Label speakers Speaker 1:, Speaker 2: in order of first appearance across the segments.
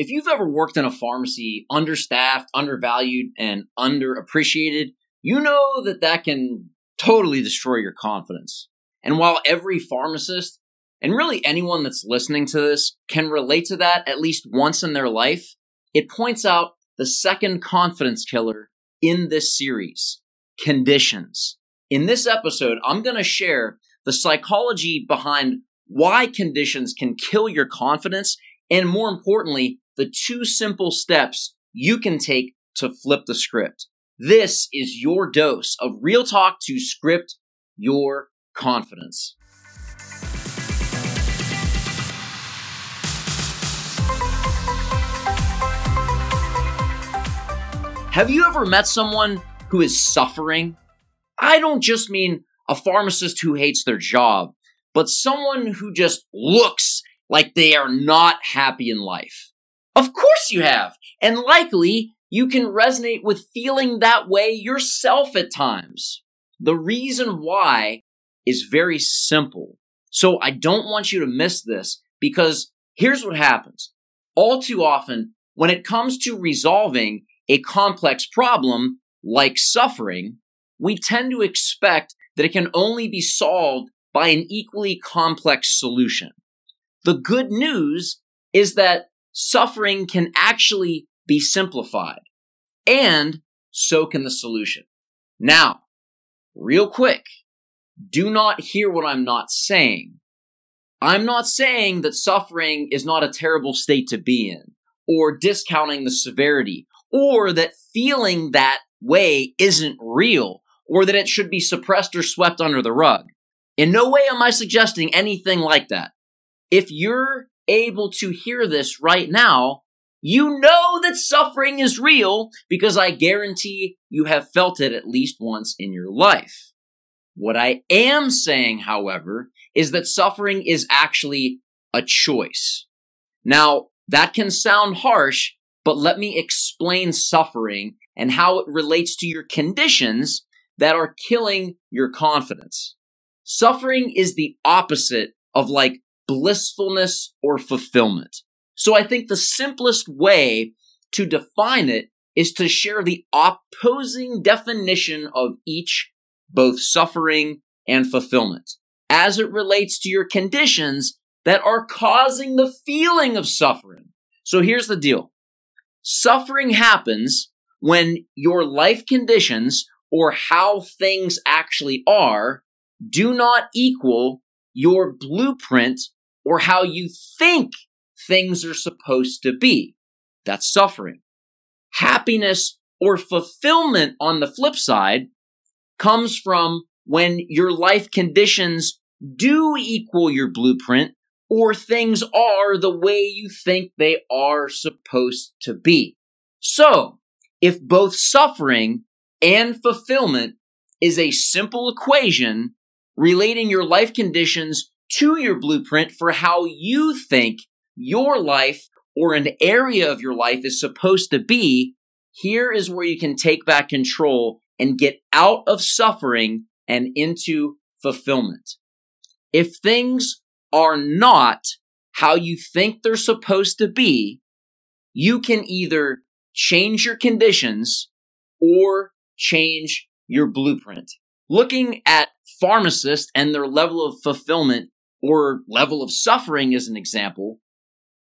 Speaker 1: if you've ever worked in a pharmacy understaffed, undervalued, and underappreciated, you know that that can totally destroy your confidence. And while every pharmacist and really anyone that's listening to this can relate to that at least once in their life, it points out the second confidence killer in this series conditions. In this episode, I'm going to share the psychology behind why conditions can kill your confidence, and more importantly, the two simple steps you can take to flip the script. This is your dose of real talk to script your confidence. Have you ever met someone who is suffering? I don't just mean a pharmacist who hates their job, but someone who just looks like they are not happy in life. Of course you have, and likely you can resonate with feeling that way yourself at times. The reason why is very simple. So I don't want you to miss this because here's what happens. All too often, when it comes to resolving a complex problem like suffering, we tend to expect that it can only be solved by an equally complex solution. The good news is that suffering can actually be simplified, and so can the solution. Now, real quick, do not hear what I'm not saying. I'm not saying that suffering is not a terrible state to be in, or discounting the severity, or that feeling that way isn't real, or that it should be suppressed or swept under the rug. In no way am I suggesting anything like that. If you're able to hear this right now, you know that suffering is real because I guarantee you have felt it at least once in your life. What I am saying, however, is that suffering is actually a choice. Now, that can sound harsh, but let me explain suffering and how it relates to your conditions that are killing your confidence. Suffering is the opposite of like blissfulness or fulfillment. So I think the simplest way to define it is to share the opposing definition of each, both suffering and fulfillment, as it relates to your conditions that are causing the feeling of suffering. So here's the deal. Suffering happens when your life conditions or how things actually are do not equal your blueprint or how you think things are supposed to be. That's suffering. Happiness or fulfillment on the flip side comes from when your life conditions do equal your blueprint or things are the way you think they are supposed to be. So, if both suffering and fulfillment is a simple equation relating your life conditions to your blueprint for how you think your life or an area of your life is supposed to be, here is where you can take back control and get out of suffering and into fulfillment. If things are not how you think they're supposed to be, you can either change your conditions or change your blueprint. Looking at pharmacists and their level of fulfillment or level of suffering as an example,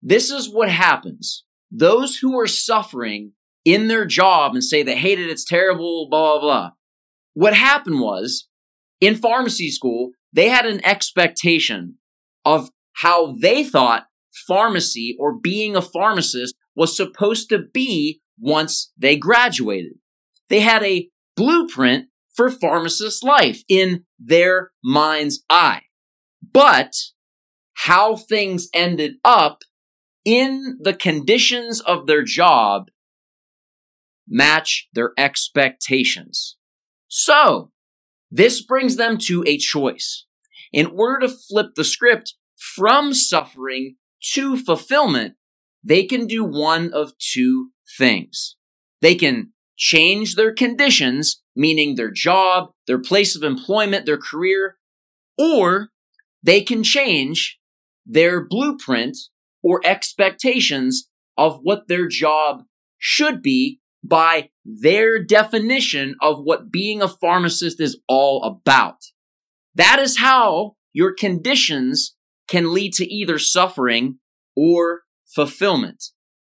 Speaker 1: this is what happens. Those who are suffering in their job and say they hate it, it's terrible, blah, blah, blah. What happened was in pharmacy school, they had an expectation of how they thought pharmacy or being a pharmacist was supposed to be once they graduated. They had a blueprint for pharmacist life in their mind's eye. But how things ended up in the conditions of their job match their expectations. So, this brings them to a choice. In order to flip the script from suffering to fulfillment, they can do one of two things. They can change their conditions, meaning their job, their place of employment, their career, or they can change their blueprint or expectations of what their job should be by their definition of what being a pharmacist is all about. That is how your conditions can lead to either suffering or fulfillment,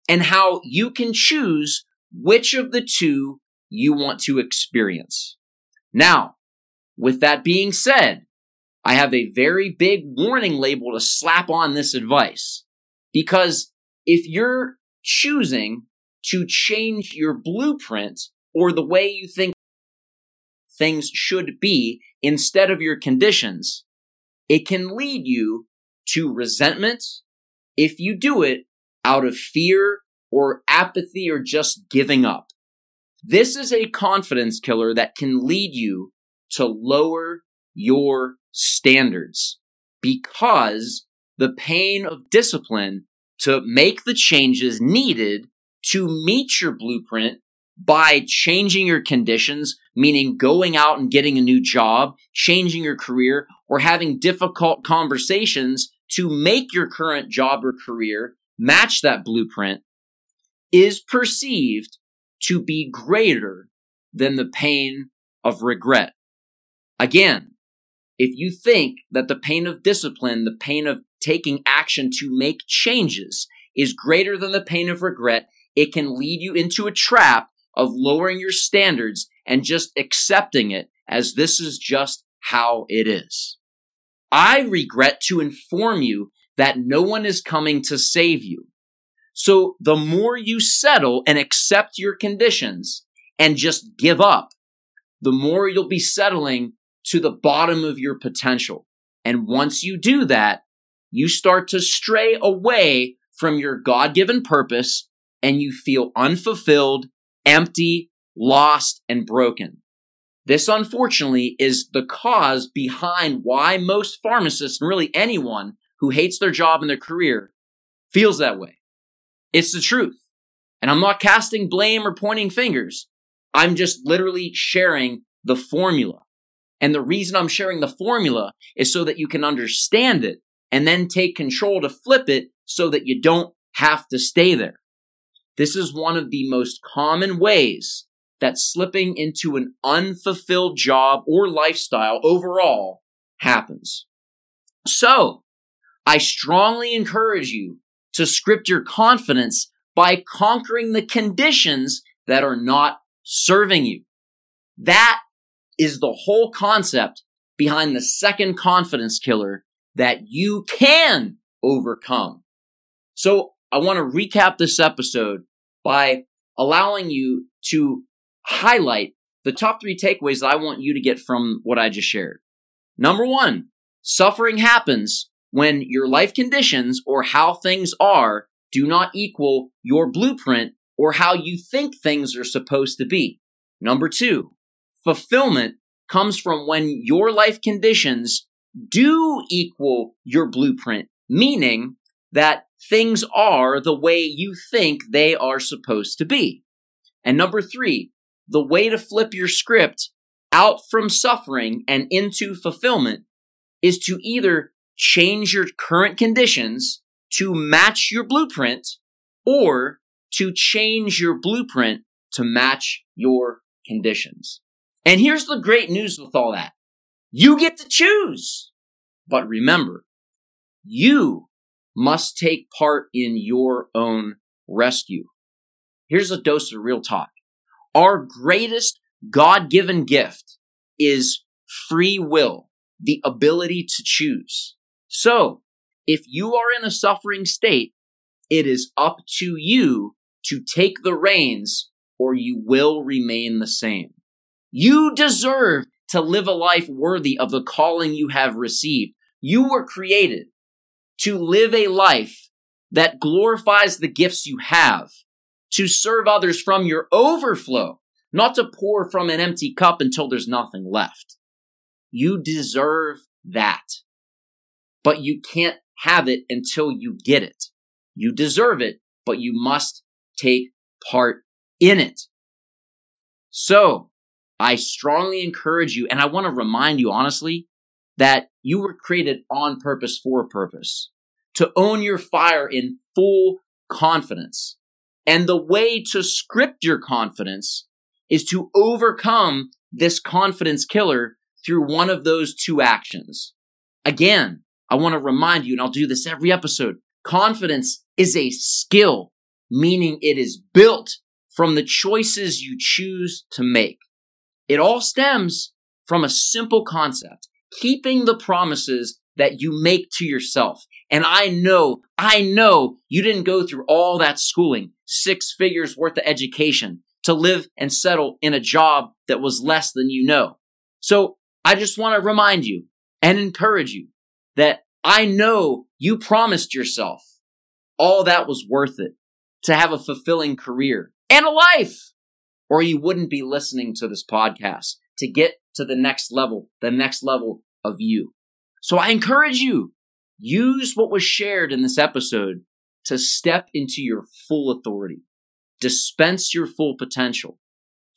Speaker 1: and how you can choose which of the two you want to experience. Now, with that being said, I have a very big warning label to slap on this advice. Because if you're choosing to change your blueprint or the way you think things should be instead of your conditions, it can lead you to resentment if you do it out of fear or apathy or just giving up. This is a confidence killer that can lead you to lower your standards because the pain of discipline to make the changes needed to meet your blueprint by changing your conditions, meaning going out and getting a new job, changing your career, or having difficult conversations to make your current job or career match that blueprint, is perceived to be greater than the pain of regret. Again, if you think that the pain of discipline, the pain of taking action to make changes is greater than the pain of regret, it can lead you into a trap of lowering your standards and just accepting it as this is just how it is. I regret to inform you that no one is coming to save you. So the more you settle and accept your conditions and just give up, the more you'll be settling to the bottom of your potential. And once you do that, you start to stray away from your God given purpose and you feel unfulfilled, empty, lost, and broken. This unfortunately is the cause behind why most pharmacists and really anyone who hates their job and their career feels that way. It's the truth. And I'm not casting blame or pointing fingers. I'm just literally sharing the formula. And the reason I'm sharing the formula is so that you can understand it and then take control to flip it so that you don't have to stay there. This is one of the most common ways that slipping into an unfulfilled job or lifestyle overall happens. So, I strongly encourage you to script your confidence by conquering the conditions that are not serving you. That is the whole concept behind the second confidence killer that you can overcome. So I want to recap this episode by allowing you to highlight the top three takeaways that I want you to get from what I just shared. Number one, suffering happens when your life conditions or how things are do not equal your blueprint or how you think things are supposed to be. Number two, fulfillment comes from when your life conditions do equal your blueprint, meaning that things are the way you think they are supposed to be. And number three, the way to flip your script out from suffering and into fulfillment is to either change your current conditions to match your blueprint or to change your blueprint to match your conditions. And here's the great news with all that. You get to choose. But remember, you must take part in your own rescue. Here's a dose of real talk. Our greatest God given gift is free will, the ability to choose. So, if you are in a suffering state, it is up to you to take the reins or you will remain the same. You deserve to live a life worthy of the calling you have received. You were created to live a life that glorifies the gifts you have, to serve others from your overflow, not to pour from an empty cup until there's nothing left. You deserve that. But you can't have it until you get it. You deserve it, but you must take part in it. So, I strongly encourage you, and I want to remind you honestly, that you were created on purpose for a purpose. To own your fire in full confidence. And the way to script your confidence is to overcome this confidence killer through one of those two actions. Again, I want to remind you, and I'll do this every episode. Confidence is a skill, meaning it is built from the choices you choose to make. It all stems from a simple concept, keeping the promises that you make to yourself. And I know, I know you didn't go through all that schooling, six figures worth of education to live and settle in a job that was less than you know. So I just want to remind you and encourage you that I know you promised yourself all that was worth it to have a fulfilling career and a life, or you wouldn't be listening to this podcast to get to the next level, the next level of you. So I encourage you, use what was shared in this episode to step into your full authority, dispense your full potential,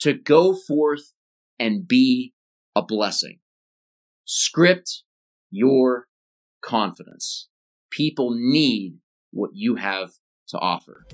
Speaker 1: to go forth and be a blessing. Script your confidence. People need what you have to offer.